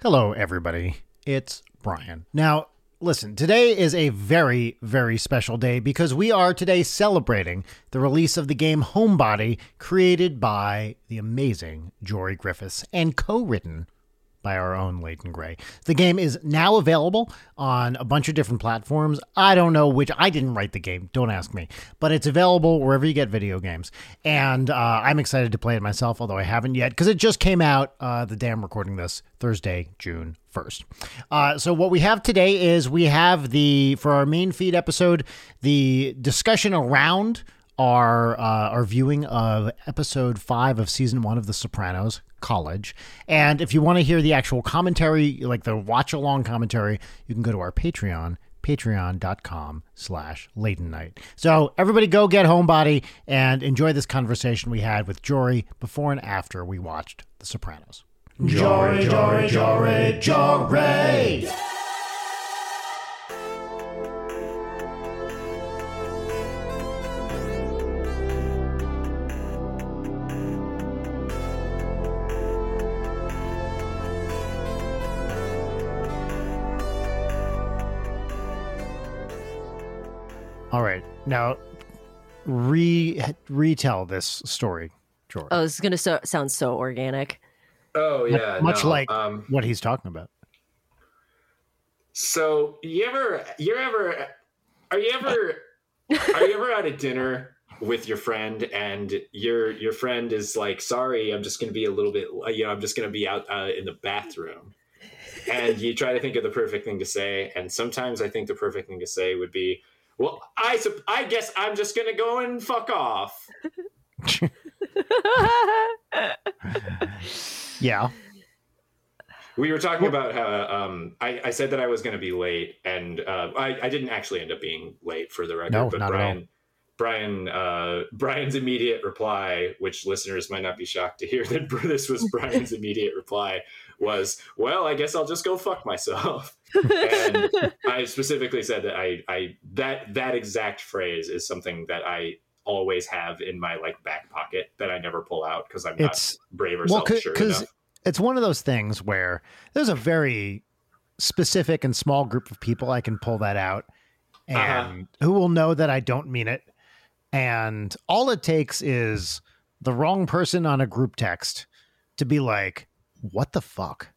Hello, everybody. It's Brian. Now, listen, today is a very, very special day because we are today celebrating the release of the game Homebody, created by the amazing Jory Griffis and co written by our own Leighton Gray. The game is now available on a bunch of different platforms. I don't know which, I didn't write the game, don't ask me, but it's available wherever you get video games. And uh, I'm excited to play it myself, although I haven't yet, because it just came out uh, the day I'm recording this, Thursday, June 1st. Uh, so, what we have today is we have the, for our main feed episode, the discussion around our uh, our viewing of episode five of season one of The Sopranos, College. And if you want to hear the actual commentary, like the watch along commentary, you can go to our Patreon, patreon.com slash Leighton Night. So everybody go get Homebody and enjoy this conversation we had with Jory before and after we watched The Sopranos. Jory, Jory, Jory, Jory. All right. Now, re retell this story, Jory. Oh, this is gonna so, sound so organic. Oh yeah, Much no, like um, what he's talking about. So you ever, you ever, are you ever, are you ever at a dinner with your friend and your your friend is like, "Sorry, I'm just going to be a little bit, you know, I'm just going to be out uh, in the bathroom," and you try to think of the perfect thing to say, and sometimes I think the perfect thing to say would be, "Well, I sup- I guess I'm just going to go and fuck off." Yeah. We were talking about how um, I, I said that I was going to be late, and uh, I, I didn't actually end up being late for the record. No, but not at all. Brian, Brian, uh, Brian's immediate reply, which listeners might not be shocked to hear that this was Brian's immediate reply, was, "Well, I guess I'll just go fuck myself." and I specifically said that I, I that that exact phrase is something that I always have in my like back pocket that I never pull out because I'm not It's brave or well, self-sure because enough. it's one of those things where there's a very specific and small group of people I can pull that out and Uh-huh. who will know that I don't mean it. And all it takes is the wrong person on a group text to be like, what the fuck?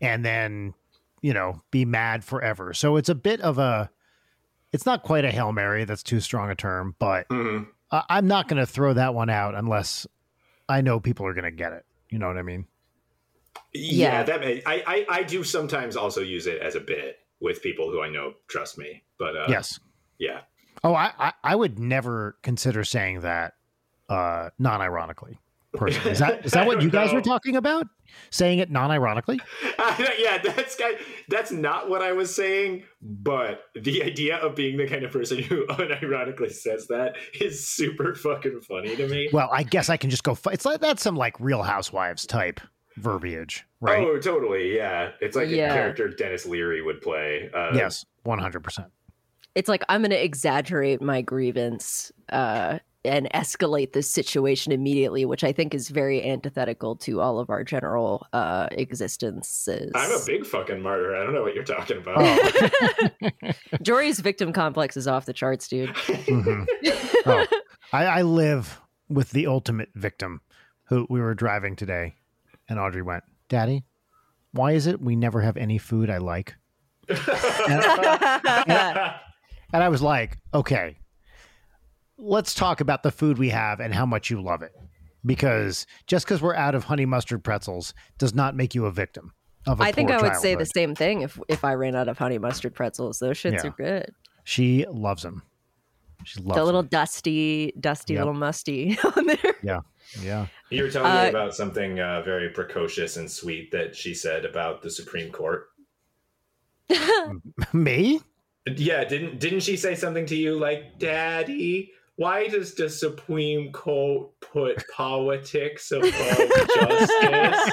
And then, you know, be mad forever. So it's a bit of a, it's not quite a Hail Mary. That's too strong a term, but Mhm. I- I'm not going to throw that one out unless I know people are going to get it. You know what I mean? Yeah, Yeah. that may, I, I I do sometimes also use it as a bit with people who I know trust me. But uh, yes. yeah, Oh, I, I I would never consider saying that uh, non-ironically. Personally, is that is that what you guys were talking about? Saying it non-ironically? yeah, that's kind. That's not what I was saying. But the idea of being the kind of person who unironically says that is super fucking funny to me. Well, I guess I can just go. Fi- it's like that's some like Real Housewives type verbiage, right? Oh, totally. Yeah, it's like Yeah. a character Denis Leary would play. Uh, yes, one hundred percent. It's like I'm gonna exaggerate my grievance uh, and escalate this situation immediately, which I think is very antithetical to all of our general uh, existences. I'm a big fucking martyr. I don't know what you're talking about. Oh. Jory's victim complex is off the charts, dude. Mhm. Oh, I, I live with the ultimate victim who we were driving today, and Audrey went, Daddy, why is it we never have any food I like? And I was like, okay, let's talk about the food we have and how much you love it. Because just because we're out of honey mustard pretzels does not make you a victim of a I think I would say the same thing if if I ran out of honey mustard pretzels. Those shits Yeah. are good. She loves them. She loves The little them. dusty, dusty Yep. little musty on there. Yeah, yeah. You were telling Uh, me about something uh, very precocious and sweet that she said about the Supreme Court. Me? Yeah, didn't didn't she say something to you like, "Daddy, why does the Supreme Court put politics above justice?"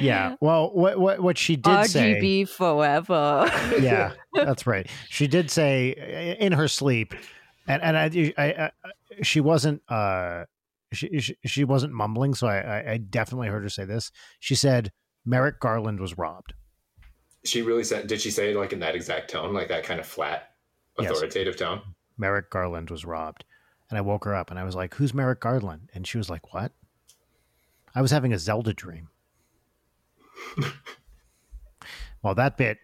Yeah. Well, what what what she did say RGB forever. yeah, that's right. She did say in her sleep, and and I, I, I she wasn't uh she, she she wasn't mumbling, so I, I I definitely heard her say this. She said, Merrick Garland was robbed. She really said. Did she say it like in that exact tone, like that kind of flat, Yes. authoritative tone? Merrick Garland was robbed. And I woke her up and I was like, Who's Merrick Garland? And she was like, What? I was having a Zelda dream. well, that bit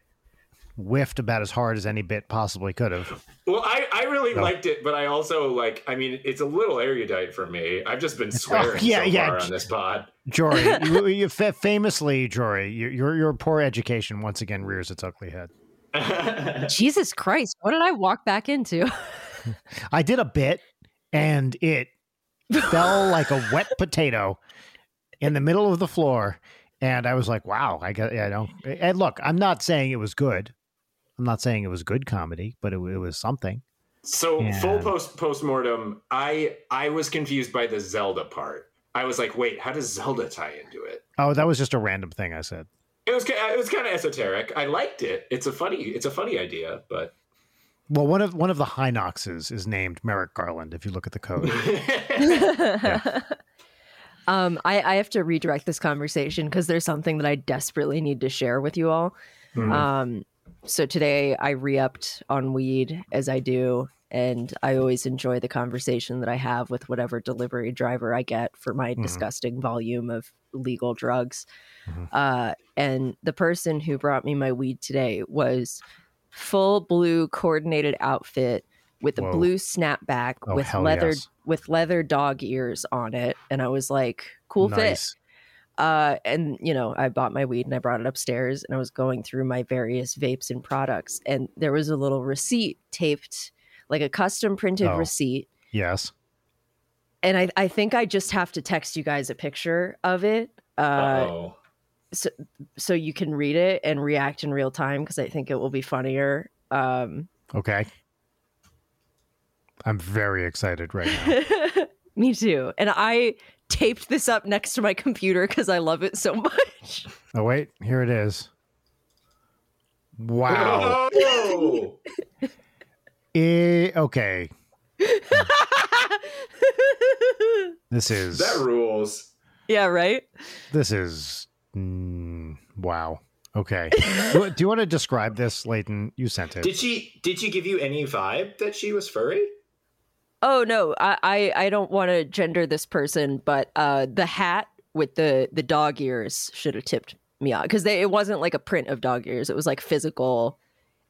whiffed about as hard as any bit possibly could have. Well, I, I really No. liked it, but I also like. I mean, it's a little erudite for me. I've just been oh, swearing Oh, yeah, so yeah. far on this pod. Jory, you, you fa- famously, Jory, your, your your poor education once again rears its ugly head. Jesus Christ, what did I walk back into? I did a bit, and it fell like a wet potato in the middle of the floor, and I was like, "Wow!" I got, yeah, I know. And look, I'm not saying it was good. I'm not saying it was good comedy, but it, it was something. So Yeah. full post post mortem, I I was confused by the Zelda part. I was like, wait, how does Zelda tie into it? Oh, that was just a random thing I said. It was it was kind of esoteric. I liked it. It's a funny it's a funny idea, but Well, one of one of the Hinoxes is named Merrick Garland. If you look at the code, um, I, I have to redirect this conversation because there's something that I desperately need to share with you all. Mhm. Um, so today I re-upped on weed as I do, and I always enjoy the conversation that I have with whatever delivery driver I get for my Mhm. disgusting volume of legal drugs. Mhm. Uh, and the person who brought me my weed today was full blue coordinated outfit with a Whoa. blue snapback Oh, with leather yes. with leather dog ears on it, and I was like, "Cool fit." Uh, and you know, I bought my weed and I brought it upstairs and I was going through my various vapes and products, and there was a little receipt taped, like a custom printed Oh. receipt. Yes. And I, I think I just have to text you guys a picture of it, uh, oh. so you can read it and react in real time because I think it will be funnier. Um, Okay. I'm very excited right now. me too. And I taped this up next to my computer because I love it so much. Oh wait, here it is. Wow. Oh! Eh, okay. This is that rules. yeah, right. this is mm, wow. Okay. do, do you want to describe this, Leighton? You sent it. Did she did she give you any vibe that she was furry? Oh no, I I, I don't want to gender this person, but uh, the hat with the the dog ears should have tipped me off because it wasn't like a print of dog ears; it was like physical,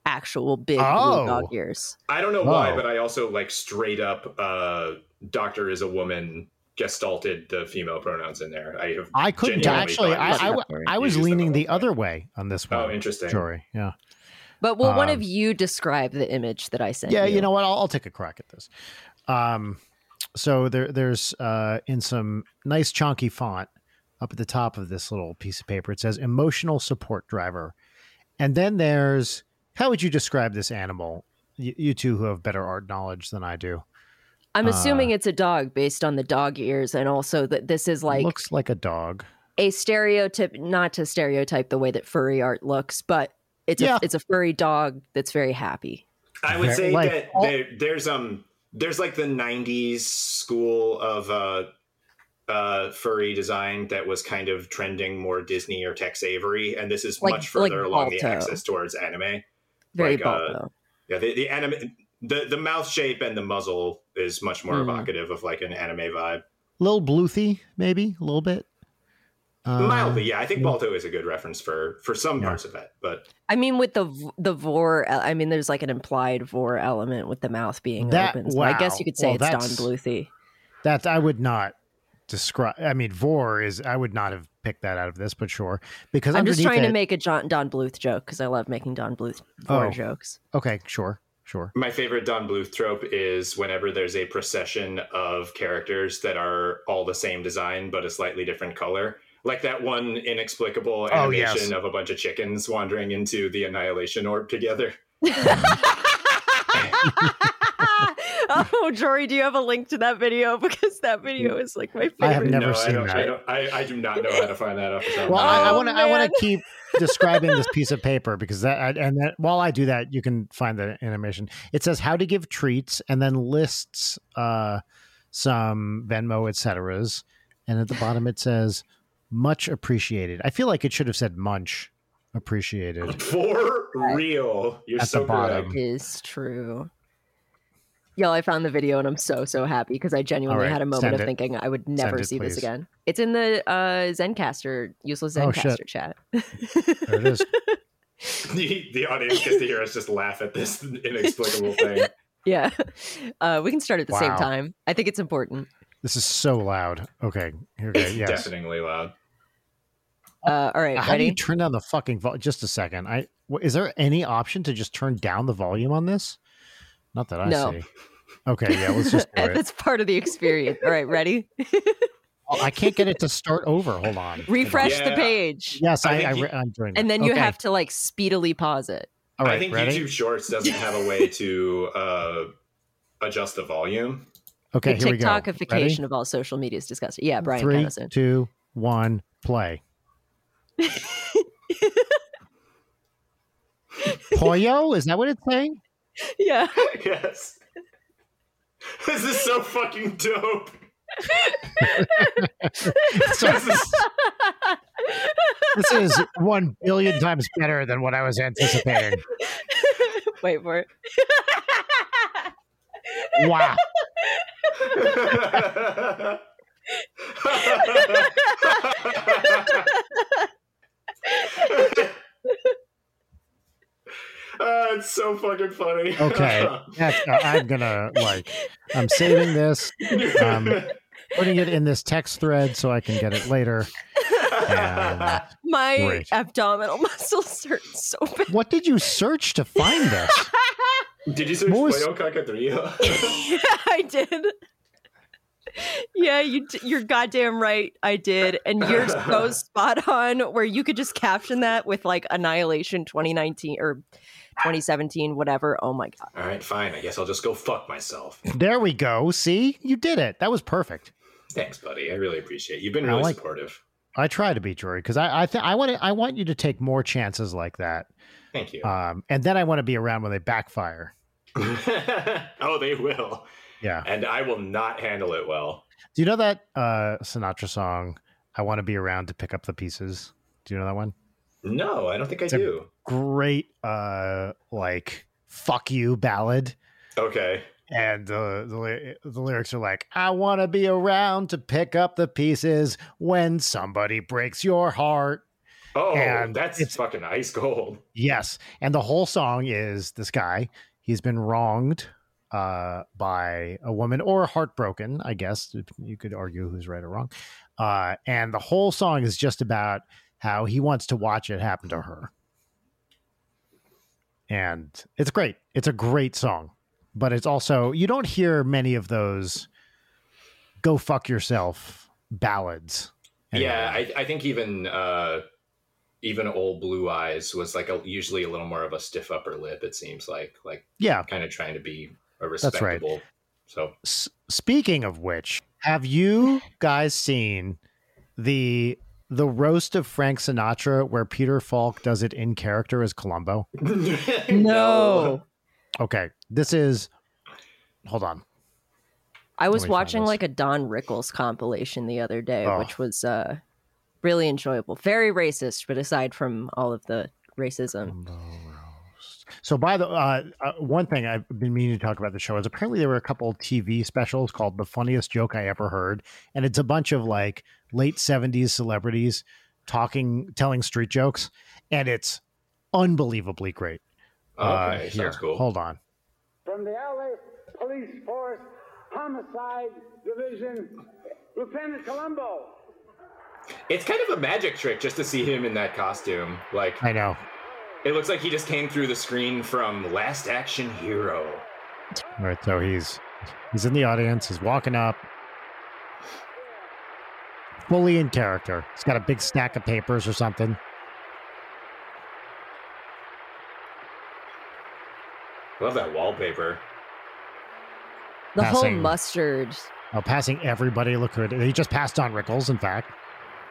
actual big Oh. blue dog ears. I don't know why, but I also like straight up uh doctor is a woman gestalted the female pronouns in there. I have I couldn't actually. thought I, I, should- w- I you was leaning the the other way on this Oh, one. interesting. Jory. Yeah. But will one of Um, you describe the image that I sent? Yeah. you? You know what? I'll, I'll take a crack at this. Um, so there, there's uh, in some nice chunky font up at the top of this little piece of paper. It says emotional support driver, and then there's how would you describe this animal? You, you two who have better art knowledge than I do. I'm assuming uh, it's a dog based on the dog ears, and also that this is like looks like a dog. a stereotype, not to stereotype the way that furry art looks, but it's Yeah. a it's a furry dog that's very happy. I would say like, that all- there, there's um there's like the '90s school of uh uh furry design that was kind of trending more Disney or Tex Avery, and this is Like- much further like along the axis towards anime. Very Like, uh. Yeah, the, the anime the the mouth shape and the muzzle is much more Mm. evocative of like an anime vibe. Little Bluethy, maybe a little bit. Uh, Mildly, yeah. I think yeah. Balto is a good reference for for some Yeah. parts of it, but I mean, with the v- the vor, I mean, there's like an implied vor element with the mouth being That- open. So I guess you could say Well, it's Don that's- That I would not describe. I mean, vor is. I would not have picked that out of this, but sure, because I'm just underneath trying to make a John, Don Bluth joke because I love making Don Bluth vor Oh. jokes. Okay, sure, sure. My favorite Don Bluth trope is whenever there's a procession of characters that are all the same design but a slightly different color. Like that one inexplicable Oh, animation yes. of a bunch of chickens wandering into the Annihilation Orb together. oh, Jory, do you have a link to that video? Because that video is like my favorite. I have never no, seen I that. I, don't, I, I do not know how to find that off the top of Well, my I head. Oh, want to. I want to keep describing this piece of paper because that. And that while I do that, you can find the animation. It says how to give treats, and then lists uh, some Venmo, et ceteras. And at the bottom, it says Much appreciated. I feel like it should have said munch appreciated. For real. You're At the bottom. correct. is true. Y'all, I found the video and I'm so so happy because I genuinely right, had a moment of it. thinking I would never it, see this again. It's in the uh, Zencastr, useless Oh. Zencastr chat. There it is. The, the audience gets to hear us just laugh at this inexplicable thing. yeah, uh, we can start at the same time. I think it's important. This is so loud. Okay, here we go. Yes. Deafeningly loud. Uh, all right, How do you ready? turn down the fucking volume? Just a second. I wh- is there any option to just turn down the volume on this? Not that I No. see. Okay, yeah, let's just do it. That's part of the experience. All right, ready? Oh, I can't get it to start over. Hold on. Refresh the page, Yes, I I, I, you- I'm doing. and it. then you Okay. have to like speedily pause it. All right, I think ready? YouTube Shorts doesn't have a way to uh, adjust the volume. Okay, the here we go. TikTokification of all social media is disgusting. Yeah, Brian Three, Kennison. two, one, play. Pollo? Is that what it's saying? Yeah. yes. This is so fucking dope. So This is, this is one billion times better than what I was anticipating. Wait for it. Wow. Uh, it's so fucking funny. Okay. That's, uh, I'm gonna like. I'm saving this, um, putting it in this text thread so I can get it later. And My Great. abdominal muscles hurt so bad. what did you search to find this? Did you search What was- Pollo yeah, I did. Yeah, you d- you're goddamn right. I did, and you're so spot on. Where you could just caption that with like Annihilation 2019 or 2017, whatever. Oh my god. All right, fine. I guess I'll just go fuck myself. There we go. See, you did it. That was perfect. Thanks, buddy. I really appreciate it. You've been I really like- supportive. I try to be Jory because I I, th- I want to I want you to take more chances like that. Thank you. Um, and then I want to be around when they backfire. oh, they will. Yeah. And I will not handle it well. Do you know that uh, Sinatra song? I want to be around to pick up the pieces. Do you know that one? No, I don't think I It's a- do. Great, uh, like fuck you ballad. Okay. And the the, the lyrics are like, "I want to be around to pick up the pieces when somebody breaks your heart." Oh, And that's it's- fucking ice cold. Yes, and the whole song is this guy. He's been wronged uh, by a woman or heartbroken. I guess you could argue who's right or wrong. Uh, and the whole song is just about how he wants to watch it happen to her. And it's great. It's a great song, but it's also you don't hear many of those "go fuck yourself" ballads. Yeah. I, I think even uh even old blue eyes was like a, usually a little more of a stiff upper lip. It seems like like yeah. kind of trying to be a right. respectable. So S- speaking of which, have you guys seen the the roast of Frank Sinatra where Peter Falk does it in character as Columbo? No. Okay, this is. Hold on. I was watching like a Don Rickles compilation the other day, Oh. which was uh really enjoyable. Very racist, but aside from all of the racism. So, by the uh, uh, one thing I've been meaning to talk about the show is apparently there were a couple TV specials called "The Funniest Joke I Ever Heard," and it's a bunch of like late '70s celebrities talking, telling street jokes, and it's unbelievably great. Uh, Okay, here, sounds cool. hold on. From the LA Police Force Homicide Division, Lieutenant Columbo. It's kind of a magic trick just to see him in that costume. Like I know. It looks like he just came through the screen from Last Action Hero. All right, so he's he's in the audience. He's walking up, fully in character. He's got a big stack of papers or something. Love that wallpaper. The whole mustard. Oh, passing everybody. Look who it- he just passed on Rickles. In fact,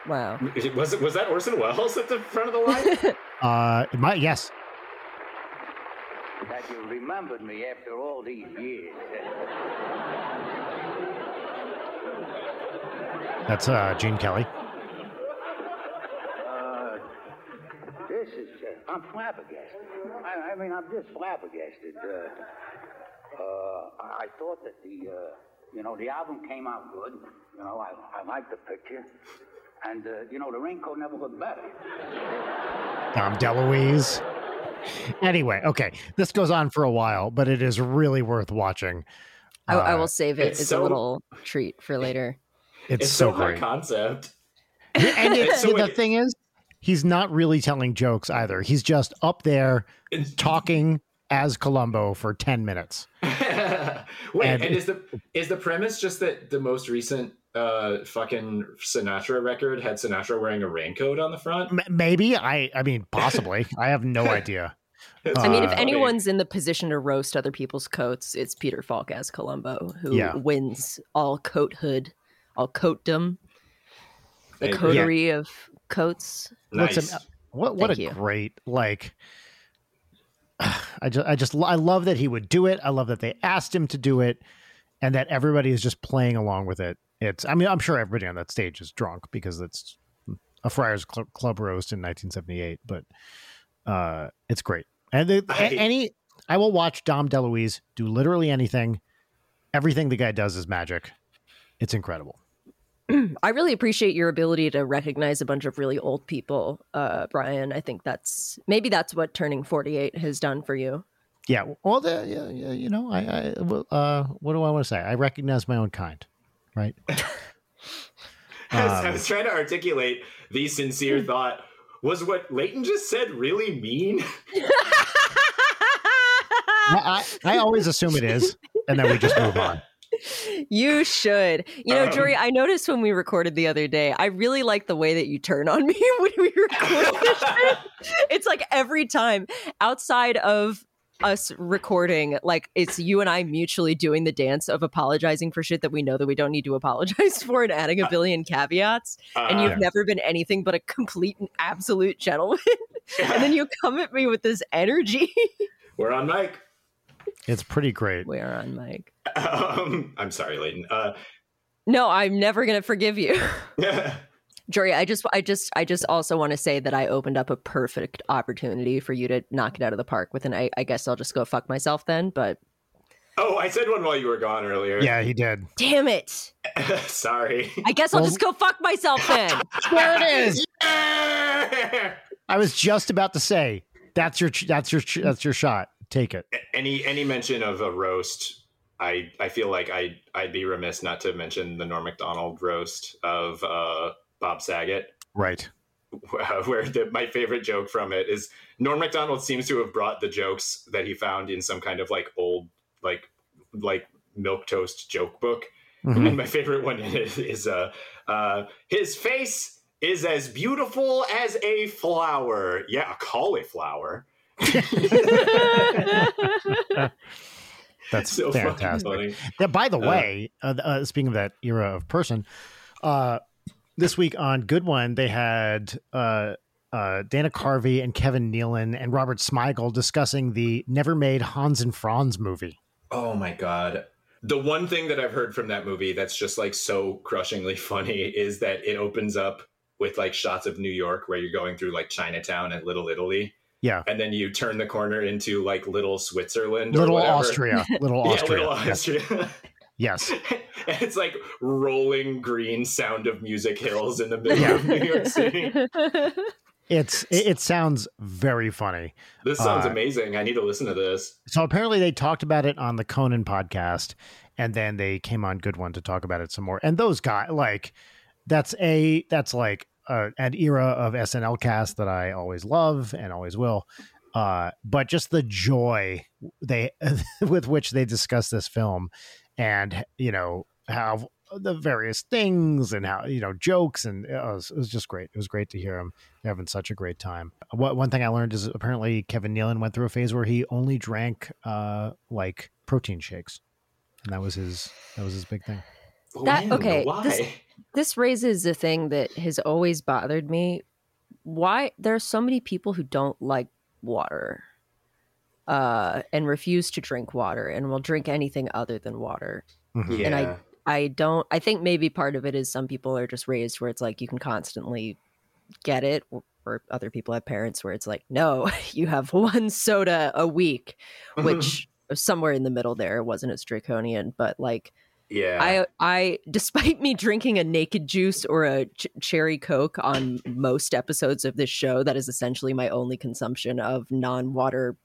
Wow. Was it was that Orson Welles at the front of the line? uh, it might yes. That you remembered me after all these years. That's uh, Gene Kelly. Uh, this is, uh, I'm flabbergasted. I, I mean, I'm just flabbergasted. Uh, uh, I I thought that the, uh, you know, the album came out good. You know, I, I liked the picture. And, uh, you know, the raincoat never looked better. Dom DeLuise. Anyway, okay, this goes on for a while, but it is really worth watching. I, I Uh, will save it it's as so- a little treat for later. It's, It's, so so great. concept. and it, So the it- thing is, he's not really telling jokes either. He's just up there talking as Columbo for 10 minutes. Wait, And- and, is the is the premise just that the most recent uh fucking Sinatra record had Sinatra wearing a raincoat on the front? M- maybe I I mean possibly. I have no idea. I mean, if Uh, anyone's in the position to roast other people's coats, it's Peter Falk as Columbo, who Yeah. wins all coathood, all coatdom, the I agree. coterie of coats. Nice. Listen, What what Thank a you. great like I just I just I love that he would do it. I love that they asked him to do it and that everybody is just playing along with it. It's I mean I'm sure everybody on that stage is drunk because it's a Friars Club, Club roast in 1978, but uh it's great. And the, I- any I will watch Dom DeLuise do literally anything. Everything the guy does is magic. It's incredible. I really appreciate your ability to recognize a bunch of really old people, uh, Brian. I think that's maybe that's what turning 48 has done for you. Yeah. Well, the, yeah, yeah, you know, I, I, well, uh, what do I want to say? I recognize my own kind, right? I, was, I Um, was trying to articulate the sincere thought. Was what Leighton just said really mean? I, I, I always assume it is, and then we just move on. You should. You know, Um, Jory, I noticed when we recorded the other day, I really like the way that you turn on me when we record. It's like every time outside of us recording, like it's you and I mutually doing the dance of apologizing for shit that we know that we don't need to apologize for and adding a billion caveats. And Uh, you've never been anything but a complete and absolute gentleman. and then you come at me with this energy. we're on mic. It's pretty great. we are on mic. Um, I'm sorry, Leighton. Uh, No, I'm never gonna forgive you. Jory, I just, I just, I just also want to say that I opened up a perfect opportunity for you to knock it out of the park with an. I, I guess I'll just go fuck myself then. But oh, I said one while you were gone earlier. Yeah, he did. damn it! sorry. I guess I'll Well- just go fuck myself then. There it is. Yeah! I was just about to say that's your that's your that's your shot. Take it. any any mention of a roast i i feel like i i'd be remiss not to mention the norm macdonald roast of uh bob saget Right. where the, my favorite joke from it is norm macdonald seems to have brought the jokes that he found in some kind of like old like like milquetoast joke book Mhm. and my favorite one is, is uh uh his face is as beautiful as a flower yeah a cauliflower That's so fantastic. funny Yeah, by the Uh, way, uh, uh, speaking of that era of person, uh, this week on Good One, they had uh, uh, Dana Carvey and Kevin Nealon and Robert Smigel discussing the never made Hans and Franz movie. Oh my god. The one thing that I've heard from that movie that's just like so crushingly funny is that it opens up with like shots of New York where you're going through like Chinatown and Little Italy. Yeah. And then you turn the corner into like Little Switzerland Little whatever. Austria. Little Yeah, Austria. Little Yes. Austria. yes. and it's like rolling green sound of music hills in the middle Yeah. of New York City. It's it, it sounds very funny. This sounds Uh, amazing. I need to listen to this. So apparently they talked about it on the Conan podcast, and then they came on Good One to talk about it some more. And those guys, like, that's a that's like uh, an era of SNL cast that I always love and always will. Uh, but just the joy they with which they discuss this film, and you know how the various things and how you know jokes and it was, it was just great. It was great to hear them having such a great time. What one thing I learned is apparently Kevin Nealon went through a phase where he only drank uh like protein shakes, and that was his that was his big thing. That- okay, Why? this- this raises a thing that has always bothered me. Why there are so many people who don't like water uh and refuse to drink water and will drink anything other than water. Yeah. and I- I don't I think maybe part of it is some people are just raised where it's like you can constantly get it or, or other people have parents where it's like, no, you have one soda a week, which somewhere in the middle there wasn't as draconian, but like yeah. I I despite me drinking a naked juice or a ch- cherry coke on most episodes of this show that is essentially my only consumption of non-water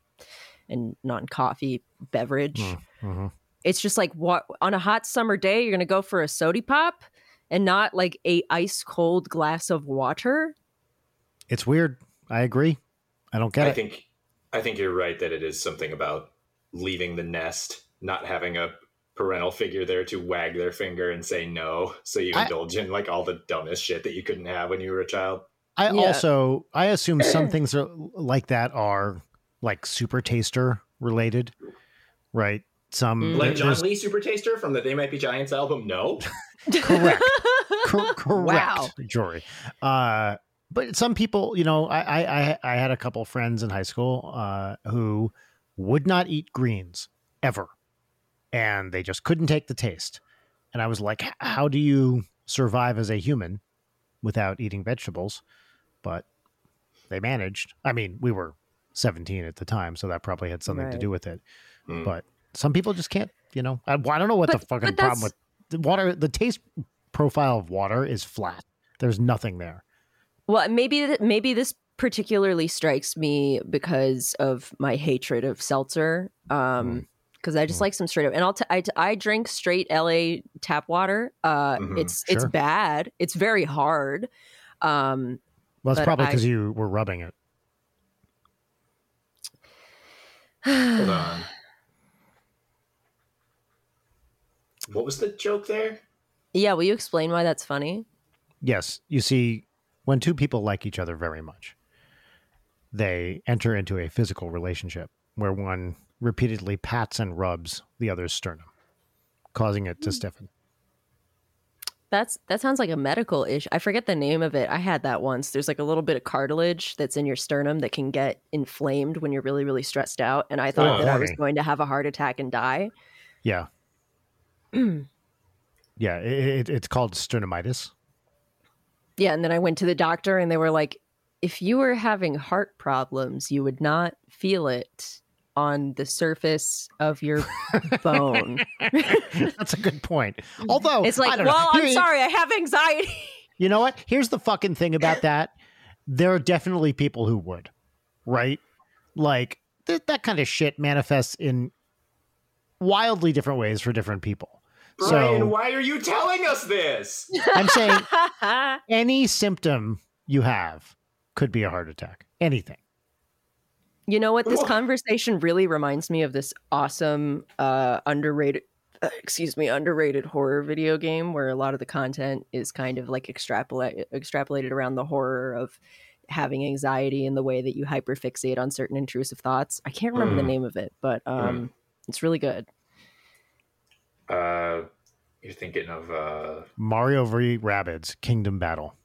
and non-coffee beverage. Mhm. It's just like what on a hot summer day you're going to go for a sody pop and not like a ice cold glass of water? It's weird. I agree. I don't get I it. think I think you're right that it is something about leaving the nest, not having a parental figure there to wag their finger and say no, so you I- indulge in like all the dumbest shit that you couldn't have when you were a child. I Yeah. also I assume some things are like that are like super taster related, right? Some Mm. Like John Lee Supertaster from the They Might Be Giants album. No, correct, cor- correct, Wow. Jory. Uh, but some people, you know, I, I I I had a couple friends in high school uh, who would not eat greens ever, and they just couldn't take the taste. And I was like, how do you survive as a human without eating vegetables? But they managed. I mean, we were 17 at the time, so that probably had something to do with it. Hmm. But some people just can't, you know. I, I don't know what But- the fucking problem with the water. The taste profile of water is flat. There's nothing there. Well, maybe maybe this particularly strikes me because of my hatred of seltzer. Um, because I just Mm. like some straight up, and I'll t- I, t- I drink straight LA tap water. Uh, Mhm. it's it's bad. It's very hard. Um, Well, it's But probably I- because you were rubbing it. hold on. What was the joke there? yeah, will you explain why that's funny? Yes, you see, when two people like each other very much, they enter into a physical relationship where one repeatedly pats and rubs the other's sternum, causing it to hmm. stiffen. That's that sounds like a medical issue. I forget the name of it. I had that once. There's like a little bit of cartilage that's in your sternum that can get inflamed when you're really really stressed out. And I thought Oh, that I was going to have a heart attack and die. Yeah. yeah, it, it, it's called sternumitis. Yeah, and then I went to the doctor and they were like, if you were having heart problems, you would not feel it on the surface of your bone. That's a good point. Although it's I like, don't know. well, I'm Here- sorry, I have anxiety. You know what? Here's the fucking thing about that. There are definitely people who would, right? Like th- that kind of shit manifests in wildly different ways for different people. Brian, so why are you telling us this? I'm saying any symptom you have could be a heart attack. Anything. You know what? This conversation really reminds me of this awesome, uh, underrated, uh, excuse me, underrated horror video game where a lot of the content is kind of like extrapolate, extrapolated around the horror of having anxiety and the way that you hyperfixate on certain intrusive thoughts. I can't remember the Mm. name of it, but um, it's really good. Uh, you're thinking of uh, Mario v. Rabbids Kingdom Battle.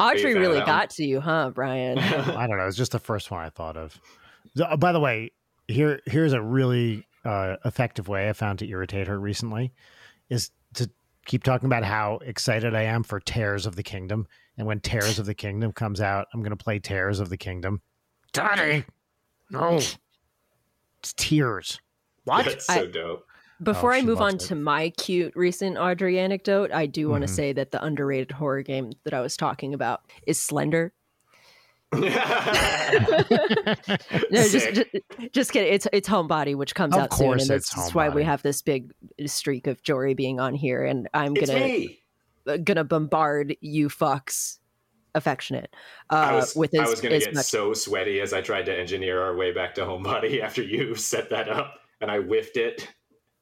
Audrey really that one? got to you, huh, Brian? I don't know. It's just the first one I thought of. The- uh, by the way, here here's a really uh, effective way I found to irritate her recently is to keep talking about how excited I am for Tears of the Kingdom. And when Tears of the Kingdom comes out, I'm going to play Tears of the Kingdom. Daddy, no, it's Tears. What? That's so I- dope. Before I move on it. to my cute recent Audrey anecdote, I do want to Mhm. say that the underrated horror game that I was talking about is Slender. No, just, just just kidding. It's it's Homebody, which comes Of out soon, and that's why we have this big streak of Jory being on here, and I'm it's gonna me. gonna bombard you fucks affectionate uh, I was, with I was as get much. so sweaty as I tried to engineer our way back to Homebody after you set that up, and I whiffed it.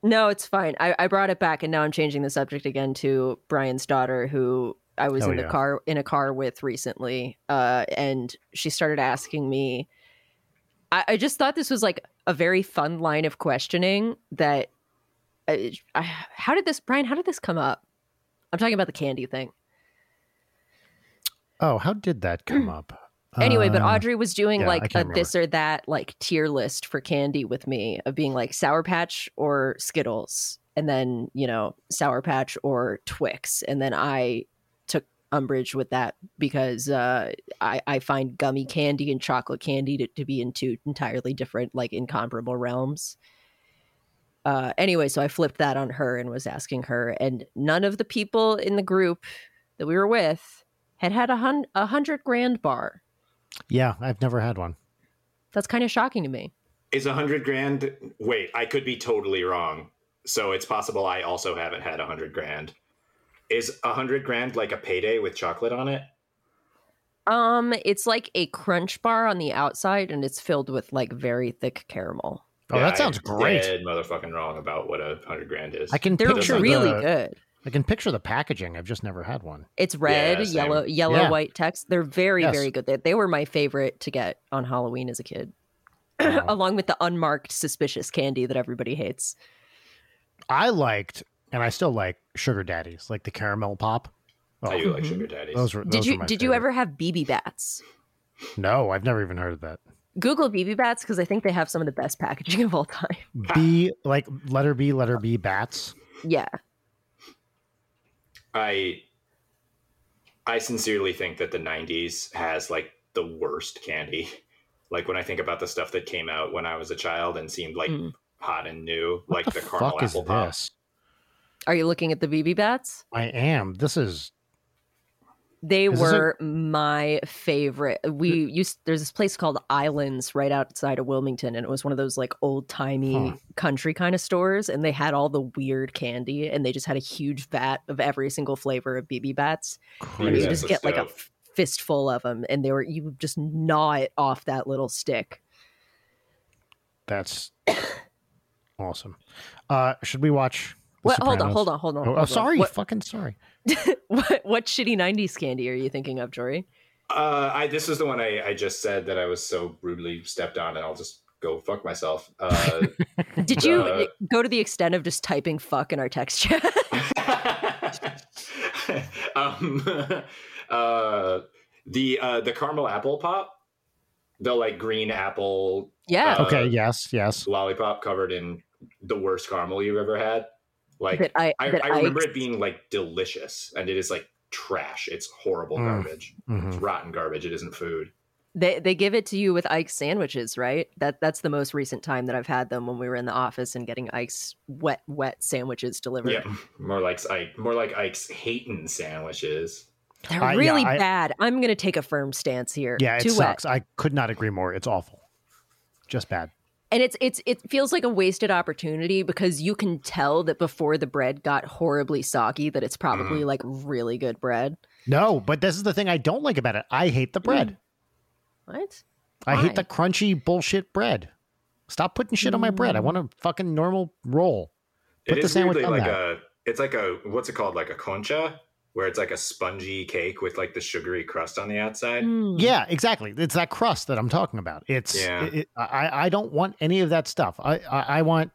No, it's fine. I, I brought it back, and now I'm changing the subject again to Brian's daughter, who I was Oh, in the yeah. car in a car with recently, uh, and she started asking me. I, I just thought this was like a very fun line of questioning. That, I, I, how did this, Brian? How did this come up? I'm talking about the candy thing. Oh, how did that come up? Anyway, but Uh, Audrey was doing yeah, like a can't this or that like tier list for candy with me of being like Sour Patch or Skittles, and then you know Sour Patch or Twix, and then I took umbrage with that because uh, I, I find gummy candy and chocolate candy to, to be in two entirely different, like incomparable realms. Uh, anyway, so I flipped that on her and was asking her, and none of the people in the group that we were with had had a, hun- a hundred grand bar. Yeah, I've never had one. That's kind of shocking to me. Is a hundred grand? Wait, I could be totally wrong. So it's possible I also haven't had a hundred grand. Is a hundred grand like a payday with chocolate on it? Um, it's like a crunch bar on the outside, and it's filled with like very thick caramel. Oh, Yeah, that sounds I'm great. Dead motherfucking wrong about what a hundred grand is. I can They're picture really the, good. I can picture the packaging. I've just never had one. It's red, Yeah, yellow, yellow, Yeah. white text. They're very, Yes. very good. They, they were my favorite to get on Halloween as a kid, Wow. along with the unmarked suspicious candy that everybody hates. I liked, and I still like sugar daddies, like the caramel pop. Oh, I do like Mhm. sugar daddies. those were. Did those were you my did you ever have BB bats? No, I've never even heard of that. Google BB bats because I think they have some of the best packaging of all time. B like letter B, letter B bats. Yeah, I I sincerely think that the 90s has like the worst candy. Like when I think about the stuff that came out when I was a child and seemed like Mm. hot and new, What like the, the, caramel fuck apple pop. this? are you looking at the BB bats? I am. This is They Is this a- were my favorite. We used there's this place called Islands right outside of Wilmington, and it was one of those like old timey Huh. country kind of stores, and they had all the weird candy, and they just had a huge vat of every single flavor of BB bats, and you just get like a stove. f- fistful of them, and they were you would just gnaw it off that little stick. That's awesome. Uh, should we watch? The What? Hold on, hold on, hold on. Oh, hold oh, on. sorry, What, fucking sorry. what what shitty '90s candy are you thinking of, Jory? Uh, I this is the one I, I just said that I was so rudely stepped on, and I'll just go fuck myself. Uh, Did you Uh, go to the extent of just typing "fuck" in our text chat? um, uh, the uh, the caramel apple pop, the like green apple yeah, Uh, Okay. Yes. Yes. lollipop covered in the worst caramel you've ever had. Like that I, I, that I remember Ike's- it being like delicious, and it is like trash. It's horrible Mm. garbage. Mhm. It's rotten garbage. It isn't food. They they give it to you with Ike's sandwiches, right? That that's the most recent time that I've had them when we were in the office and getting Ike's wet wet sandwiches delivered. Yeah, more like Ike, more like Ike's Hayton sandwiches. They're I- really I- bad. I'm gonna take a firm stance here. Yeah. It Too sucks. wet. I could not agree more. It's awful. Just bad. And it's it's it feels like a wasted opportunity because you can tell that before the bread got horribly soggy that it's probably Mm. like really good bread. No, but this is the thing I don't like about it. I hate the bread. What? I hate the crunchy bullshit bread. Stop putting shit on my bread. I want a fucking normal roll. Put it the is sandwich weirdly on like that. a. It's like a what's it called? Like a concha, where it's like a spongy cake with like the sugary crust on the outside. Mm. Yeah, exactly. It's that crust that I'm talking about. It's Yeah. it, it- I I don't want any of that stuff. I, I I want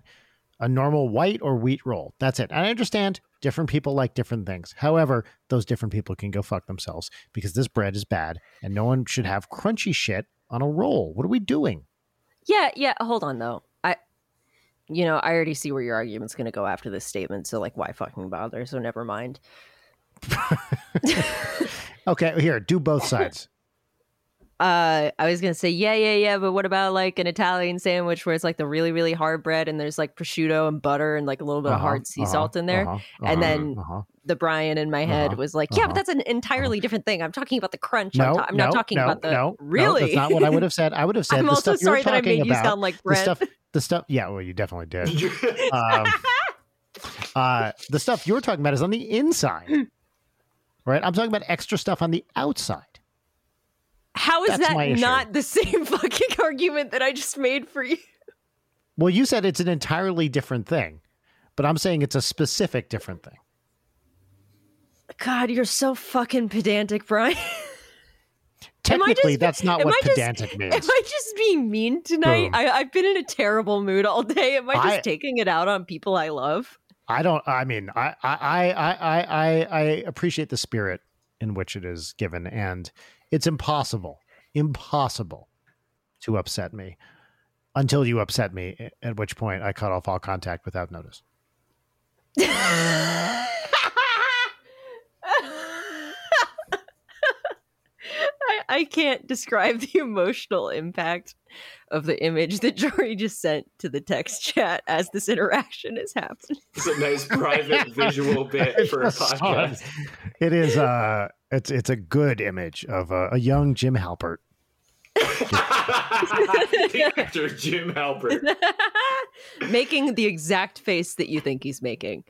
a normal white or wheat roll. That's it. And I understand different people like different things. However, those different people can go fuck themselves because this bread is bad and no one should have crunchy shit on a roll. What are we doing? Yeah, yeah. Hold on though. I, you know, I already see where your argument's going to go after this statement. So like, why fucking bother? So never mind. Okay, here, do both sides. Uh, I was gonna say yeah, yeah, yeah. But what about like an Italian sandwich where it's like the really, really hard bread and there's like prosciutto and butter and like a little bit of Uh-huh, hard sea uh-huh, salt in there? uh-huh, And uh-huh, then uh-huh. The Brian in my head Uh-huh, was like, yeah, uh-huh, but that's an entirely different thing. I'm talking about the crunch. no, I'm, ta- I'm no, not talking no, about the no, no, really. that's not what I would have said. I would have said I'm the also stuff you're sorry that I talking made you about. sound like the stuff the stuff yeah well you definitely did um, uh, the stuff you're talking about is on the inside right i'm talking about extra stuff on the outside How is That's that not the same fucking argument that I just made for you? well you said it's an entirely different thing but i'm saying it's a specific different thing God, you're so fucking pedantic, Brian. Technically just- that's not what just- pedantic means. Am I just being mean tonight? Boom. I, I've been in a terrible mood all day. Am I just I- taking it out on people I love? I don't i mean I, I i i i appreciate the spirit in which it is given and it's impossible impossible to upset me until you upset me at which point i cut off all contact without notice I can't describe the emotional impact of the image that Jory just sent to the text chat as this interaction is happening. It's a nice private visual bit for a podcast. It is uh it's it's a good image of a, a young Jim Halpert. the actor Jim Halpert. making the exact face that you think he's making.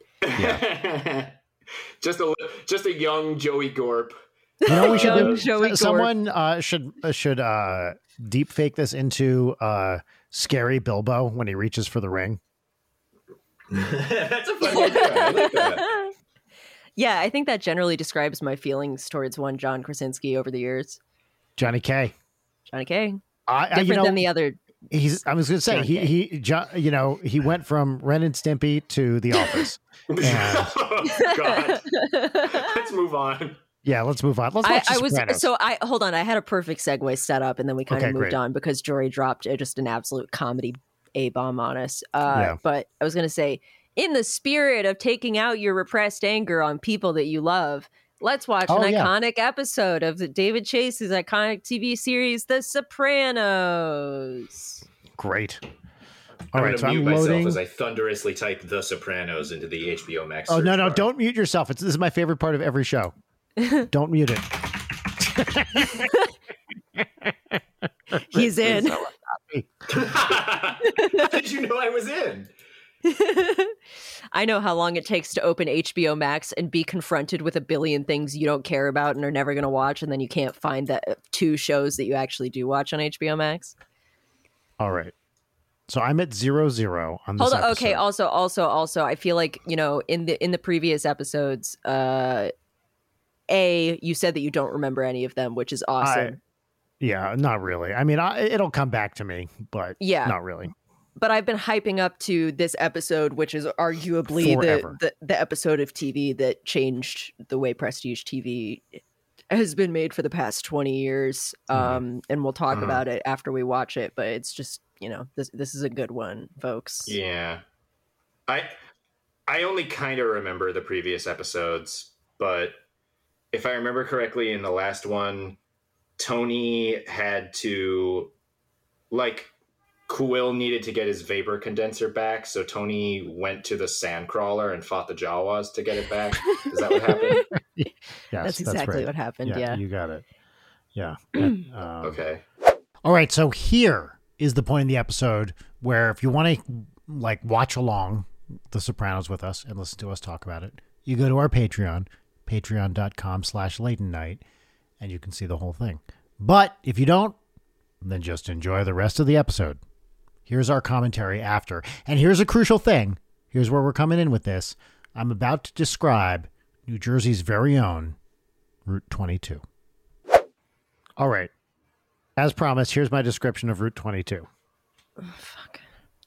just a just a young Joey Gorp. You know we should Young do? Joey Someone uh, should uh, should uh, deep fake this into uh, scary Bilbo when he reaches for the ring. That's a funny idea. I like that. yeah, I think that generally describes my feelings towards one John Krasinski over the years. Johnny K. Johnny K. I, I Different you know than the other. he's. I was going to say Johnny he K. he jo- you know he went from Ren and Stimpy to The Office. Yeah. oh, God. Let's move on. Yeah, let's move on. Let's I, watch The I was so I hold on. I had a perfect segue set up, and then we kind Okay, of moved great. on because Jory dropped uh, just an absolute comedy a bomb on us. Uh, Yeah. But I was going to say, in the spirit of taking out your repressed anger on people that you love, let's watch Oh, an yeah. iconic episode of the David Chase's iconic TV series, The Sopranos. Great. I'm All going right, to so mute I'm myself loading. as I thunderously type The Sopranos into the HBO Max. Oh no no! bar. Don't mute yourself. It's this is my favorite part of every show. Don't mute it. He's in. How did you know I was in? I know how long it takes to open HBO Max and be confronted with a billion things you don't care about and are never going to watch, and then you can't find the uh, two shows that you actually do watch on HBO Max. All right. So I'm at zero zero on this. Hold on. Okay. Also, also, also, I feel like you know in the in the previous episodes, uh, a you said that you don't remember any of them, which is awesome. Yeah, not really. I mean, I, it'll come back to me, but Yeah. not really. but I've been hyping up to this episode, which is arguably the, the the episode of TV that changed the way prestige TV has been made for the past twenty years. Mm-hmm. Um, and we'll talk Mhm. about it after we watch it. But it's just you know this this is a good one, folks. Yeah. I I only kind of remember the previous episodes, but if I remember correctly in the last one, Tony had to like Quill needed to get his vapor condenser back, so Tony went to the sandcrawler and fought the Jawas to get it back. Is that what happened? Yes, that's exactly right. what happened. Yeah. you got it. Yeah. um, Okay. All right, so here is the point in the episode where if you want to like watch along The Sopranos with us and listen to us talk about it, you go to our Patreon, patreon.com slash Leighton Night, and you can see the whole thing. But if you don't, then just enjoy the rest of the episode. Here's our commentary after. And here's a crucial thing. Here's where we're coming in with this. I'm about to describe New Jersey's very own Route 22. All right. As promised, here's my description of Route 22. Fuck.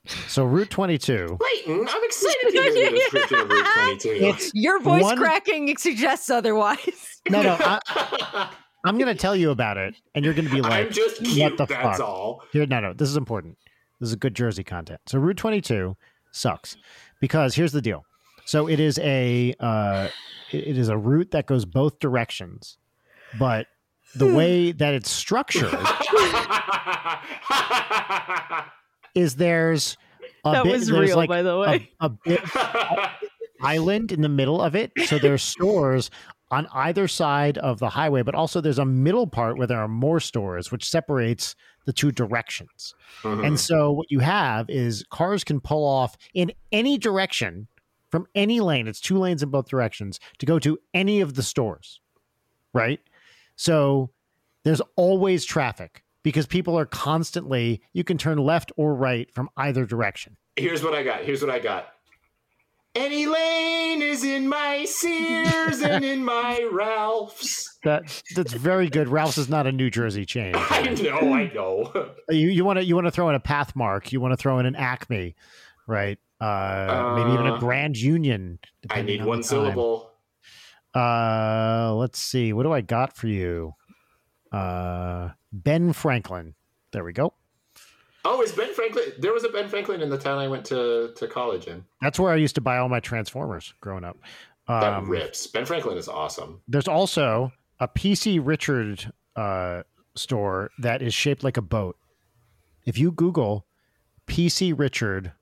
So, Route 22, Clayton, I'm excited to hear the description of Route 22. it's Your voice One- cracking suggests otherwise. no, no. I, I'm going to tell you about it, and you're going to be like, I'm just what the that's fuck? all. Here, no, no. This is important. This is good Jersey content. So Route 22 sucks because here's the deal. So it is a uh, it it is a route that goes both directions, but the way that it's structured is there's a That bit, was there's real, like by the way. a, a bit island in the middle of it. So there's stores on either side of the highway, but also there's a middle part where there are more stores, which separates the two directions. Mhm. And so what you have is cars can pull off in any direction from any lane. It's two lanes in both directions to go to any of the stores. Right? So there's always traffic because people are constantly you can turn left or right from either direction. Here's what I got. Here's what I got. Any lane is in my Sears and in my Ralph's. That that's very good. Ralph's is not a New Jersey chain. I know, I know. You you want to you want to throw in a Pathmark, you want to throw in an Acme, right? Uh, maybe even a Uh, Grand Union. I need on one syllable. Uh, let's see. What do I got for you? Uh, Ben Franklin. There we go. Oh, is Ben Franklin? There was a Ben Franklin in the town I went to to college in. That's where I used to buy all my Transformers growing up. That Um, rips. Ben Franklin is awesome. there's also a PC Richard uh, store that is shaped like a boat. If you Google PC Richard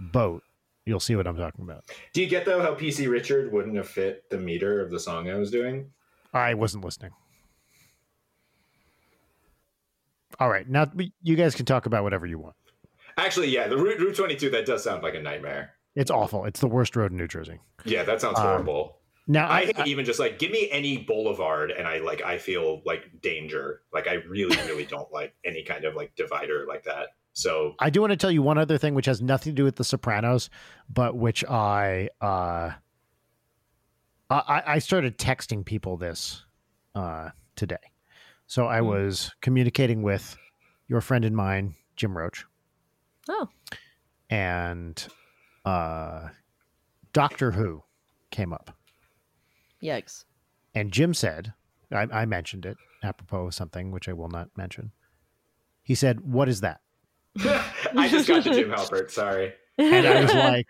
boat, you'll see what I'm talking about. Do you get though how PC Richard wouldn't have fit the meter of the song I was doing? I wasn't listening. All right, now you guys can talk about whatever you want. Actually, yeah, the Route, Route 22 that does sound like a nightmare. It's awful. It's the worst road in New Jersey. Yeah, that sounds Um, horrible. Now I I, hate even just like give me any boulevard and I like I feel like danger. Like I really really don't like any kind of like divider like that. So I do want to tell you one other thing which has nothing to do with The Sopranos, but which I uh, I, I started texting people this uh, today. So I Hmm. was communicating with your friend and mine, Jim Roach, Oh, and uh, Doctor Who came up. yikes. And Jim said, I, I mentioned it apropos of something which I will not mention. He said, What is that? I just got to Jim Halpert. Sorry. And I was like,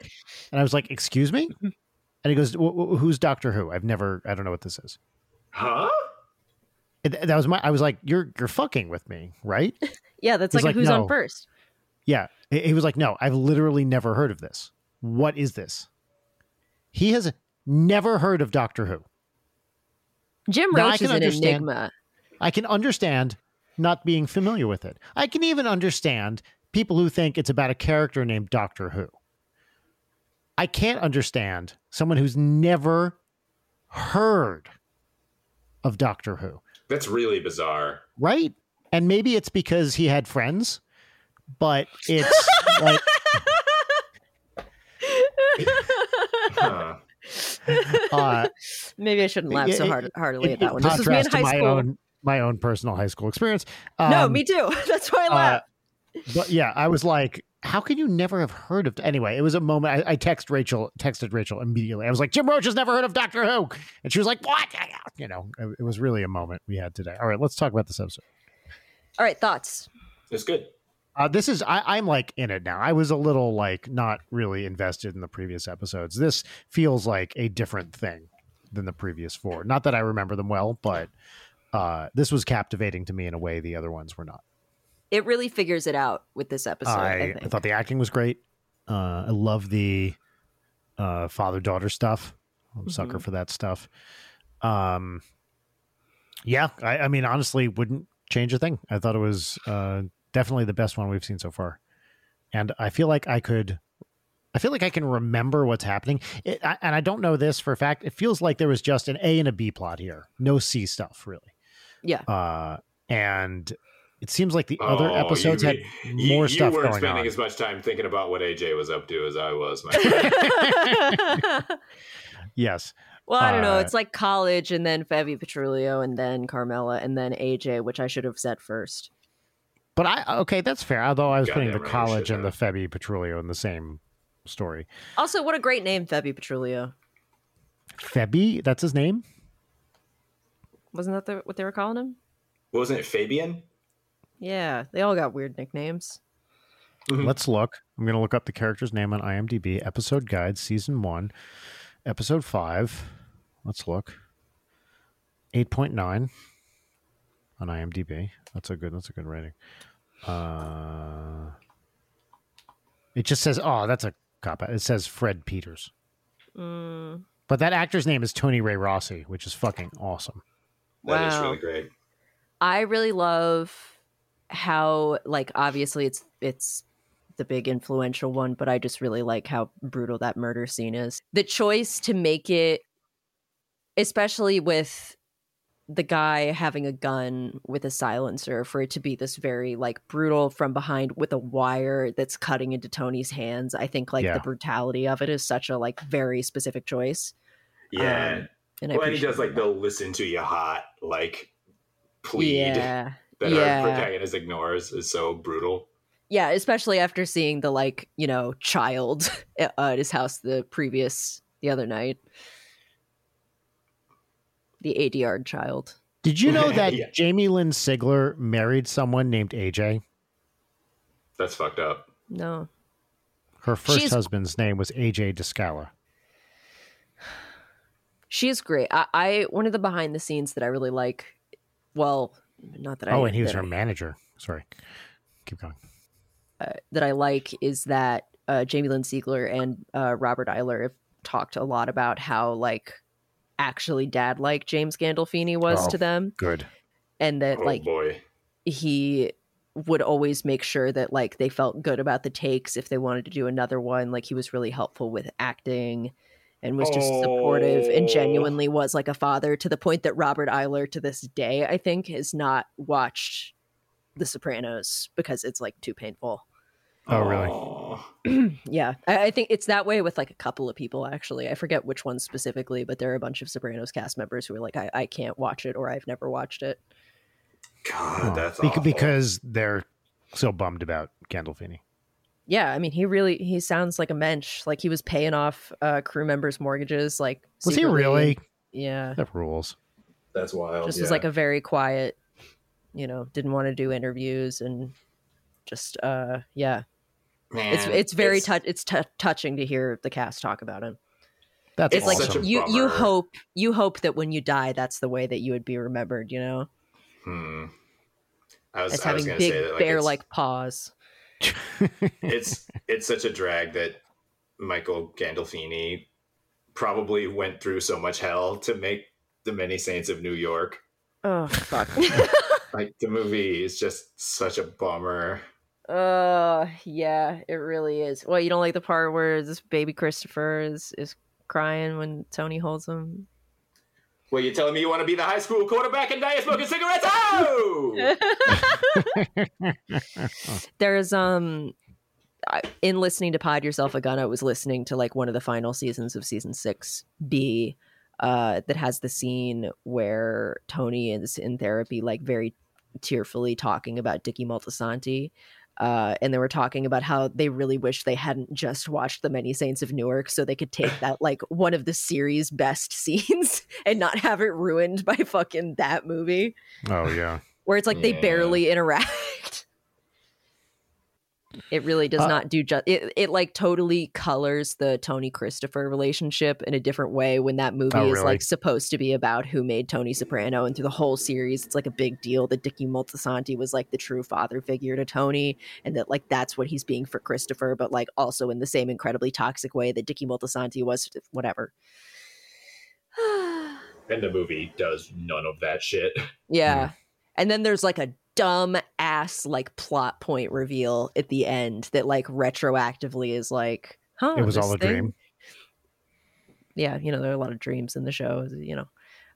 and I was like, Excuse me? And he goes, "Wh- wh- Who's Doctor Who? I've never, I don't know what this is. Huh? That was my, I was like, You're, you're fucking with me, right? yeah, that's like, like, who's "No." on first. Yeah. He was like, No, I've literally never heard of this. What is this? He has never heard of Doctor Who. Jim Roach is an enigma. I can understand not being familiar with it. I can even understand people who think it's about a character named Doctor Who. I can't understand someone who's never heard of Doctor Who, That's really bizarre. right? And maybe it's because he had friends, but it's like Huh. uh, Maybe I shouldn't laugh so hard, heartily in, at that one. This is me in contrast to high my school. own my own personal high school experience. no, Um, me too. That's why I uh, laugh. but yeah, I was like, how can you never have heard of? Anyway, it was a moment. I, I text Rachel, texted Rachel immediately. I was like, Jim Roach has never heard of Doctor Who, and she was like, what? You know, it, it was really a moment we had today. All right, let's talk about this episode. All right, thoughts. It's good. Uh, this is I, I'm like in it now. I was a little like not really invested in the previous episodes. This feels like a different thing than the previous four. Not that I remember them well, but uh, this was captivating to me in a way the other ones were not. It really figures it out with this episode. I, I, I thought the acting was great. Uh, I love the uh, father daughter stuff. I'm a sucker for that stuff. Um, yeah, I, I mean, honestly, wouldn't change a thing. I thought it was uh, definitely the best one we've seen so far, and I feel like I could. I feel like I can remember what's happening, it, I, and I don't know this for a fact. It feels like there was just an A and a B plot here, no C stuff really. Yeah. Uh, and it seems like the other Oh, episodes you, had you- more you stuff weren't going spending on. as much time thinking about what AJ was up to as I was. My friend. Yes. well, I don't know. Uh, It's like college, and then Febby Petrulio, and then Carmela, and then AJ, which I should have said first. But I okay, that's fair. Although I was putting the right, college should and the Febby Petrulio in the same story. Also, what a great name, Febby Petrulio. Febby, that's his name. Wasn't that the, what they were calling him? Wasn't it Fabian? Yeah, they all got weird nicknames. Mhm. Let's look. I'm going to look up the character's name on IMDb. Episode guide, season one, episode five. Let's look. Eight point nine on IMDb. That's a good. That's a good rating. Uh, it just says, "Oh, that's a cop out." It says Fred Peters, Mm, but that actor's name is Tony Ray Rossi, which is fucking awesome. That is Wow. really great. I really love how, like, obviously it's it's the big influential one, but I just really like how brutal that murder scene is. The choice to make it, especially with the guy having a gun with a silencer, for it to be this very like brutal from behind with a wire that's cutting into Tony's hands. I think like Yeah. the brutality of it is such a like very specific choice. Yeah. Um, and I well, and he appreciate does like that. the listen to you hot like plead yeah. That yeah. our protagonist ignores is so brutal. Yeah, especially after seeing the like, you know, child at uh, at his house the previous the other night. The ADR child. Did you know that Yeah. Jamie Lynn Sigler married someone named AJ? That's fucked up. No. Her first She's- husband's name was AJ DiScala. She's great. I, I one of the behind the scenes that I really like, well, not that I Oh, and he was her I- manager. Sorry. Keep going. that I like is that uh, Jamie Lynn Sigler and uh, Robert Iler have talked a lot about how like actually dad like James Gandolfini was Oh. to them, Good. and that Oh like boy. he would always make sure that like they felt good about the takes if they wanted to do another one. Like he was really helpful with acting. And was just supportive and Oh. genuinely was like a father to the point that Robert Iler to this day, I think, has not watched The Sopranos because it's like too painful. Oh, really? Yeah, I, I think it's that way with like a couple of people actually. I forget which ones specifically, but there are a bunch of Sopranos cast members who are like, I, I can't watch it or I've never watched it. God, that's Bec- awful. because they're so bummed about Gandolfini. Yeah, I mean, he really he sounds like a mensch. Like he was paying off uh, crew members' mortgages. Like Was he really? Yeah, That rules. that's wild. just yeah. was like a very quiet. You know, didn't want to do interviews and just uh yeah. Man, It's it's very it's- touch it's t- touching to hear the cast talk about him. That's it's like Such a awesome. you you hope you hope that when you die that's the way that you would be remembered you know Hmm. I was, as I was having big say that like, bear-like paws it's it's such a drag that Michael Gandolfini probably went through so much hell to make the Many Saints of Newark. oh fuck Like the movie is just such a bummer. uh yeah it really is well you don't like the part where this baby christopher is is crying when tony holds him Well, you're telling me you want to be the high school quarterback and die smoking cigarettes? Oh! there's um in listening to pod yourself a gun i was listening to like one of the final seasons of season six b uh that has the scene where tony is in therapy like very tearfully talking about Dicky Moltisanti. Uh, and they were talking about how they really wish they hadn't just watched The Many Saints of Newark so they could take that, like, one of the series' best scenes and not have it ruined by fucking that movie, oh yeah. where it's like they barely interact. It really does Uh, not do just it, it like totally colors the Tony Christopher relationship in a different way when that movie Oh, is really? like supposed to be about who made Tony Soprano and through the whole series it's like a big deal that Dicky Moltisanti was like the true father figure to Tony and that like that's what he's being for Christopher but like also in the same incredibly toxic way that Dicky Moltisanti was whatever. and the movie does none of that shit. Yeah. And then there's like a dumb ass like plot point reveal at the end that like retroactively is like, huh? It was all a thing- dream. Yeah, you know, there are a lot of dreams in the show, you know.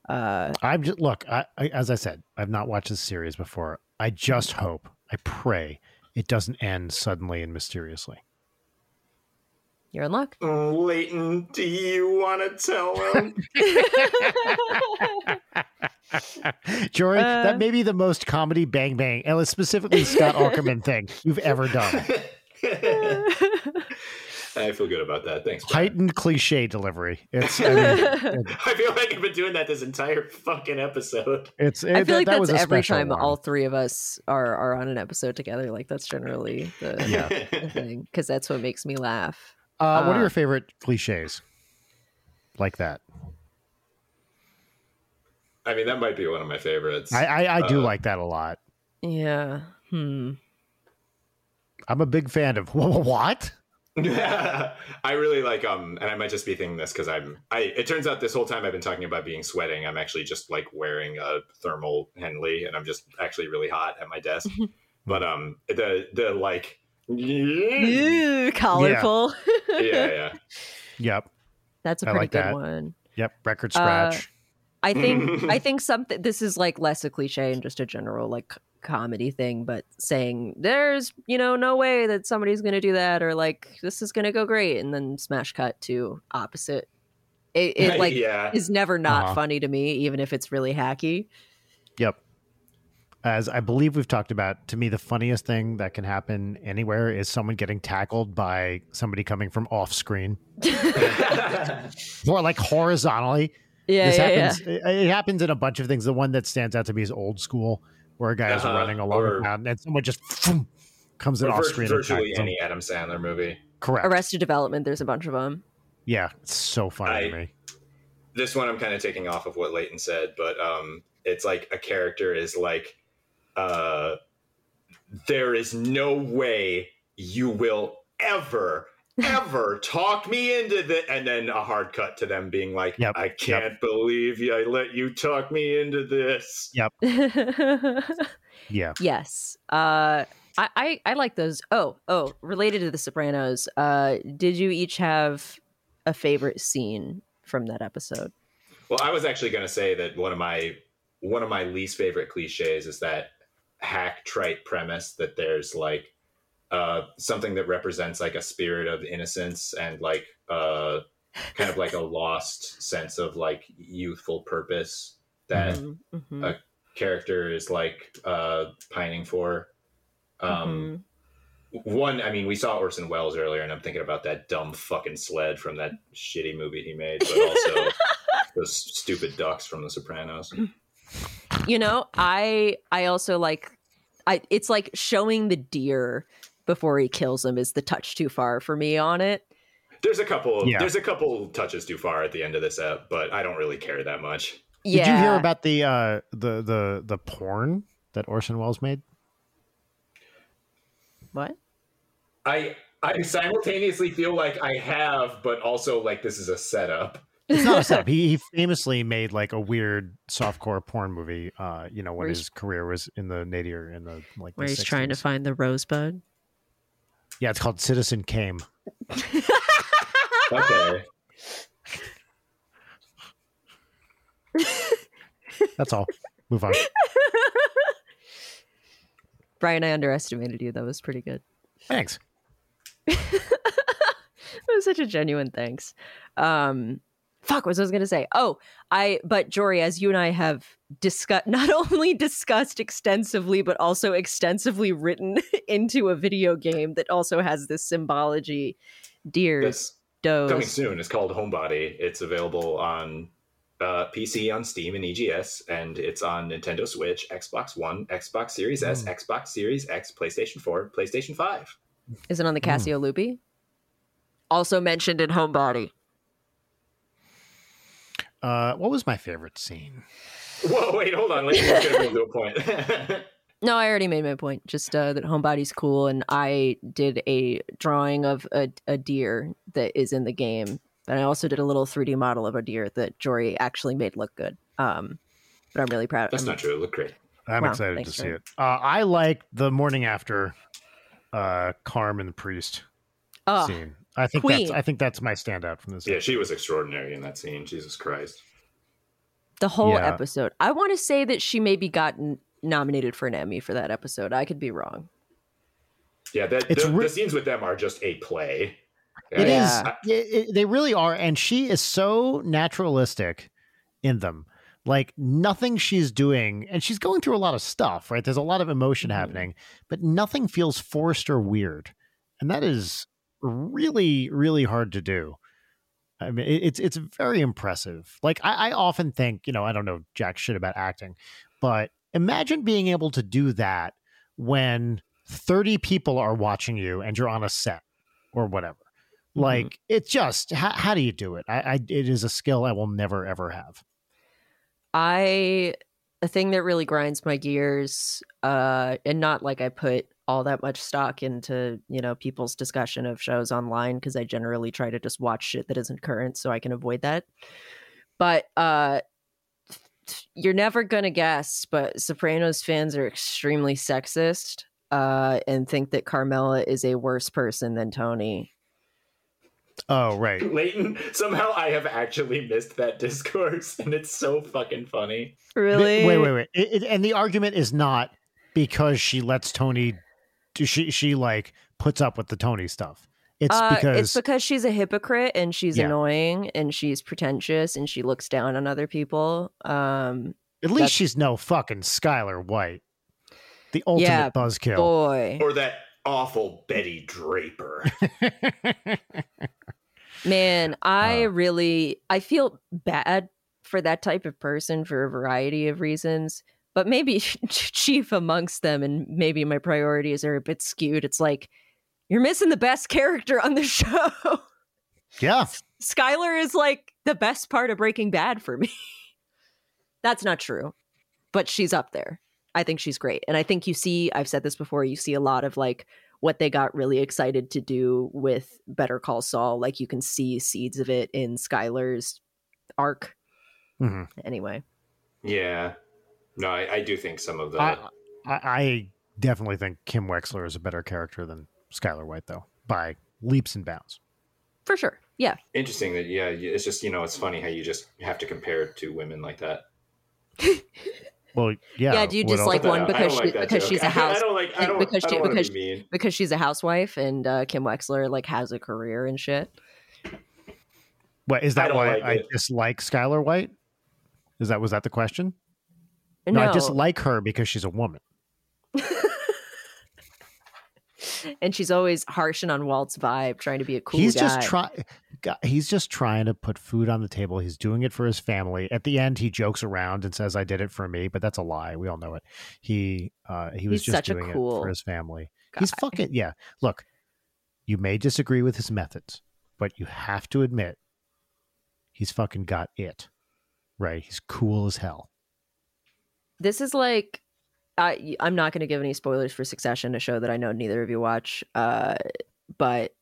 Uh I'm just look. I, I, as I said, I've not watched this series before. I just hope, I pray, it doesn't end suddenly and mysteriously. You're in luck. Leighton, do you want to tell him? Jory, Uh, that may be the most comedy bang bang, and it's specifically Scott Aukerman thing you've ever done. I feel good about that. Thanks. Brian. Heightened cliche delivery. It's. I mean, I feel like I've been doing that this entire fucking episode. it's. I it- feel like that was that's a every time one. all three of us are are on an episode together. Like that's generally the, Yeah. the thing because that's what makes me laugh. Uh, what are uh, your favorite cliches? Like that. I mean, that might be one of my favorites. I I, I do Uh, like that a lot. Yeah. Hmm. I'm a big fan of what? I really like um, and I might just be thinking this because I'm. I it turns out this whole time I've been talking about being sweating. I'm actually just like wearing a thermal Henley, and I'm just actually really hot at my desk. but um, the the like, yeah, Ew, colorful. yeah. yeah, Yep. That's a I pretty like good that. one. Yep. Record Uh, scratch. I think I think something this is like less a cliche and just a general like comedy thing, but saying there's you know no way that somebody's gonna do that or like this is gonna go great and then smash cut to opposite. It, it like yeah. is never not Uh-huh. funny to me, even if it's really hacky. Yep. As I believe we've talked about, to me, the funniest thing that can happen anywhere is someone getting tackled by somebody coming from off screen, more like horizontally. Yeah, this yeah, happens. It, it happens in a bunch of things. The one that stands out to me is old school, where a guy is Uh-huh, running along or- the and someone just phoom, comes in off vir- screen. and virtually tackles him. any Adam Sandler movie. Correct. Arrested Development. There's a bunch of them. Yeah, it's so funny to me. this one I'm kind of taking off of what Leighton said, but um, it's like a character is like uh, there is no way you will ever ever talk me into the and then a hard cut to them being like Yep, i can't believe you, i let you talk me into this yep Yeah. yes. Uh, I, I I like those. Oh oh, related to The Sopranos. Uh, did you each have a favorite scene from that episode? well i was actually going to say that one of my one of my least favorite cliches is that hack trite premise that there's like uh something that represents like a spirit of innocence and like uh kind of like a lost sense of like youthful purpose that Mhm, mhm, Uh, character is like uh pining for. Um one i mean we saw orson welles earlier and i'm thinking about that dumb fucking sled from that shitty movie he made but also those stupid ducks from the sopranos. You know, I I also like. I it's like showing the deer before he kills him is the touch too far for me on it. there's a couple Yeah. there's a couple touches too far at the end of this ep but i don't really care that much Yeah. Did you hear about the uh the the the porn that Orson Welles made? what? i i simultaneously feel like i have but also like this is a setup It's not a setup. He, he famously made like a weird softcore porn movie. Uh, you know, when his career was in the nadir in the like. Where the he's trying to find the rosebud. Yeah, it's called Citizen Came. okay That's all. Move on. Brian, I underestimated you. That was pretty good. Thanks. it was such a genuine thanks. Um, fuck, what was I was gonna say? Oh, I but Jory, as you and I have discussed, not only discussed extensively, but also extensively written into a video game that also has this symbology: deers, that's coming soon. It's called Homebody. It's available on uh, PC, on Steam, and EGS, and it's on Nintendo Switch, Xbox One, Xbox Series S, Mm. Xbox Series X, PlayStation 4, PlayStation 5. Is it on the Casio Loopy? Also mentioned in Homebody. Uh, what was my favorite scene? Whoa, wait, hold on. Let's get to a point. No, I already made my point. Just uh, that Homebody's cool, and I did a drawing of a, a deer that is in the game, and I also did a little 3D model of a deer that Jory actually made look good. Um, but I'm really proud. That's I'm- not true. It looked great. I'm Wow, excited to see it. Uh, I like the morning after uh, Carm and the priest Oh, scene. I think Queen. that's I think that's my standout from this. Yeah, she was extraordinary in that scene. Jesus Christ. the whole Yeah. episode. I want to say that she maybe got n- nominated for an Emmy for that episode. I could be wrong. Yeah, that, It's the, re- the scenes with them are just a play. It is. Yeah. It- it- they really are, and she is so naturalistic in them. Like nothing she's doing, and she's going through a lot of stuff. Right? There's a lot of emotion Mhm. happening, but nothing feels forced or weird, and that is really, really hard to do. I mean, it's it's very impressive. Like I, I often think, you know, I don't know jack shit about acting, but imagine being able to do that when 30 people are watching you and you're on a set or whatever. Mm-hmm. Like it just how, how do you do it? I, I it is a skill I will never ever have. I a thing that really grinds my gears, uh, and not like I put all that much stock into you know people's discussion of shows online because I generally try to just watch shit that isn't current so I can avoid that. But uh, you're never gonna guess, but Sopranos fans are extremely sexist uh, and think that Carmela is a worse person than Tony. Oh right. Leighton, somehow I have actually missed that discourse, and it's so fucking funny. Really? Wait, wait, wait. It, it, and the argument is not because she lets Tony. She she like puts up with the Tony stuff. It's Uh, because it's because she's a hypocrite and she's Yeah. annoying and she's pretentious and she looks down on other people. Um, at least she's no fucking Skyler White, the ultimate Yeah, buzzkill. boy, Or that awful Betty Draper. man, I Uh. really I feel bad for that type of person for a variety of reasons. But maybe chief amongst them, and maybe my priorities are a bit skewed. It's like you're missing the best character on the show. yeah, Skyler is like the best part of Breaking Bad for me. That's not true, but she's up there. I think she's great. And I think you see, I've said this before, you see a lot of like what they got really excited to do with Better Call Saul. Like you can see seeds of it in Skyler's arc. hmm Anyway, Yeah. No, I, I do think some of the. I, I, I definitely think Kim Wexler is a better character than Skyler White, though, by leaps and bounds. for sure. Yeah. Interesting that yeah, it's just you know it's funny how you just have to compare two women like that. Well, yeah. Yeah, do you what just like one because don't she- like because joke. she's a house- I don't like. I don't. because I don't wanna because be mean. because she's a housewife and uh, Kim Wexler like has a career and shit. What is that? don't Why like I it. dislike Skyler White? Is that was that the question? No, No, I dislike her because she's a woman. and she's always harshing on Walt's vibe, trying to be a cool he's guy. just trying. He's just trying to put food on the table. He's doing it for his family. At the end, he jokes around and says, "I did it for me," but that's a lie. We all know it. He uh, he was He's just doing it cool for his family. He's fucking yeah. Look, you may disagree with his methods, but you have to admit he's fucking got it. Right? He's cool as hell. This is like I I'm not going to give any spoilers for Succession, a show that I know neither of you watch. Uh, but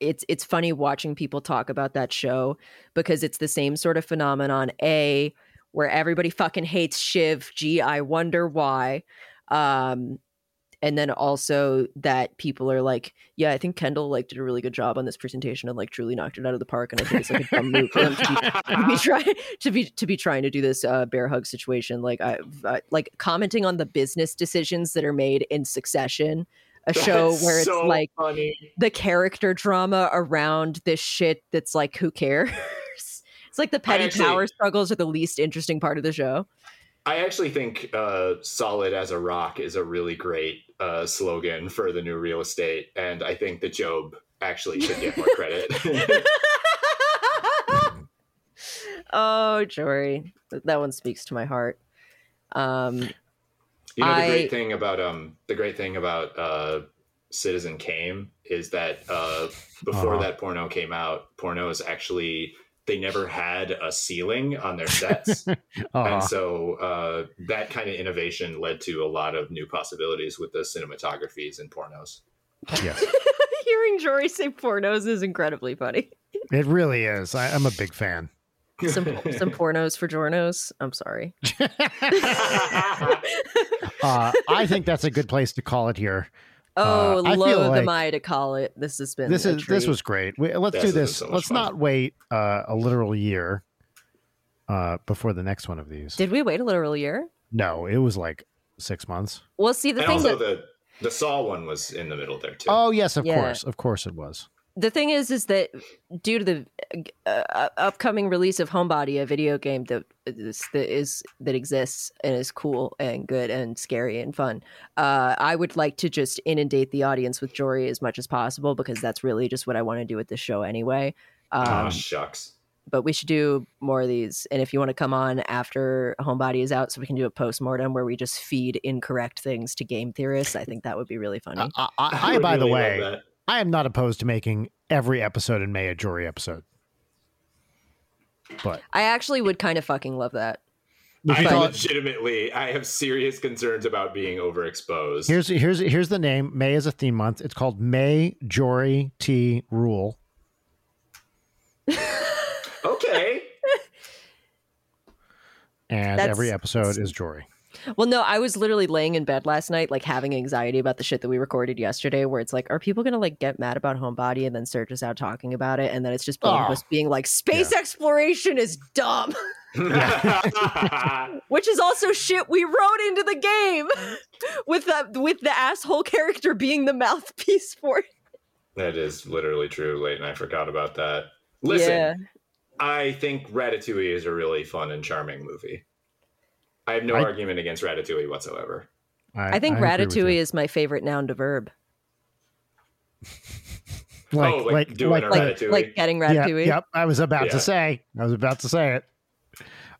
it's it's funny watching people talk about that show because it's the same sort of phenomenon. A where everybody fucking hates Shiv. Gee, I wonder why. Um, and then also that people are like, yeah, I think Kendall like did a really good job on this presentation and like truly knocked it out of the park. And I think it's like a dumb move for them to be, to be trying to be to be trying to do this uh, bear hug situation. Like I, I like commenting on the business decisions that are made in succession. A show where it's so like funny. the character drama around this shit that's like who cares it's like the petty actually- power struggles are the least interesting part of the show I actually think uh, "solid as a rock" is a really great uh, slogan for the new real estate, and I think that Job actually should get more credit. oh jory that one speaks to my heart um You know the I- great thing about um the great thing about uh Citizen Kame is that uh before Uh-huh. that porno came out, pornos actually they never had a ceiling on their sets. And so uh that kind of innovation led to a lot of new possibilities with the cinematographies in pornos. yes, hearing jory say pornos is incredibly funny it really is. I, I'm a big fan. some some pornos for jornos i'm sorry Uh, I think that's a good place to call it here. Oh Uh, I feel loath like- am i to call it this has been this a is this was great. We, let's This do this. so let's fun. not wait uh, a literal year uh, before the next one of these. did we wait a literal year no, it was like six months. well see the and thing also that the the Saw one was in the middle there too. Oh yes, of Yeah. course, of course it was. The thing is is that due to the uh, uh, upcoming release of homebody a video game that is, that is that exists and is cool and good and scary and fun uh, i would like to just inundate the audience with jory as much as possible because that's really just what i want to do with this show anyway oh um, shucks. but we should do more of these and if you want to come on after homebody is out so we can do a post-mortem where we just feed incorrect things to game theorists i think that would be really funny I, I, I, would by the really love way, that. I am not opposed to making every episode in May a Jory episode. But i actually would kind of fucking love that I call it- legitimately, I have serious concerns about being overexposed. here's here's here's the name. May is a theme month. It's called May Jory T Rule. okay. And That's- every episode is Jory. Well, no, I was literally laying in bed last night, like having anxiety about the shit that we recorded yesterday, where it's like, are people gonna like get mad about Homebody and then search us out talking about it, and then it's just both of us being like, space exploration is dumb, which is also shit we wrote into the game, with the with the asshole character being the mouthpiece for it. that is literally true, Leighton. I forgot about that. Listen, Yeah. I think Ratatouille is a really fun and charming movie. I have no I- argument against Ratatouille whatsoever. I think agree with you. Ratatouille is my favorite noun to verb, like oh, like, like doing like a Ratatouille. like getting Yeah, Ratatouille. yep. I was about Yeah. to say. I was about to say it.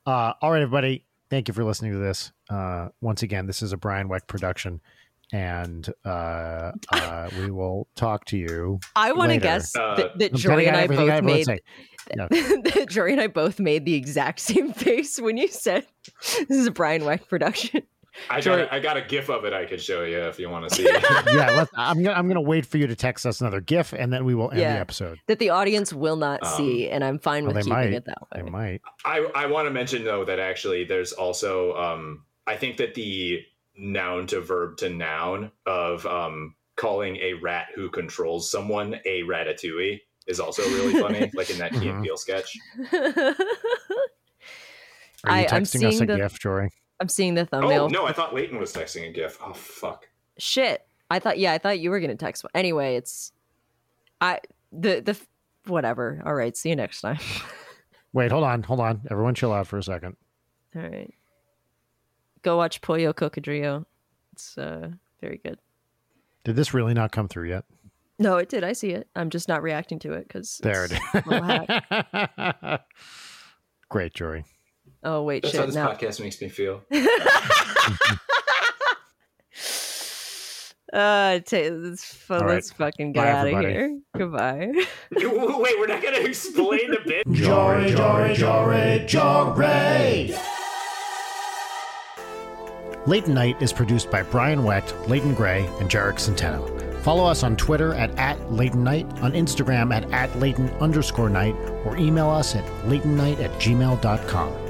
Uh, all right, everybody. Thank you for listening to this. Uh, once again, this is a Brian Wecht production, and uh, uh, we will talk to you. I want to guess Uh, that, that I'm Jory and I both made say. that Jory and I both made the exact same face when you said this is a Brian Wecht production. I got, I got a gif of it I could show you if you want to see. it. yeah, let's, I'm gonna I'm gonna wait for you to text us another GIF, and then we will end Yeah. the episode. that the audience will not Um, see, and I'm fine Well, with keeping might. it that I way. might. I, I want to mention though that actually there's also um I think that the noun to verb to noun of um calling a rat who controls someone a ratatouille is also really funny, like in that Key and Mhm. Peele sketch. Are you I- I'm texting us a seeing the- GIF, Jory? I'm seeing the thumbnail. Oh no, I thought Leighton was texting a gif. Oh fuck. Shit. I thought yeah, I thought you were gonna text. one. Anyway, it's I the the whatever. All right, see you next time. Wait, hold on, hold on. Everyone, chill out for a second. All right. Go watch Pollo Cocodrilo. It's uh very good. Did this really not come through yet? No, it did. I see it. I'm just not reacting to it because There it is. Great, Jory. Oh wait, That's how this Now podcast makes me feel. uh, ta let's, fu- All right. let's fucking get Bye, out of here. Goodbye. Wait, we're not gonna explain the bit. Jory, Jory, Jory, Jory. Leighton Night is produced by Brian Wecht, Leighton Gray, and Jarek Centeno. Follow us on Twitter at, at Leighton Night, on Instagram at, at Leighton underscore night, or email us at leightonnight at gmail.com.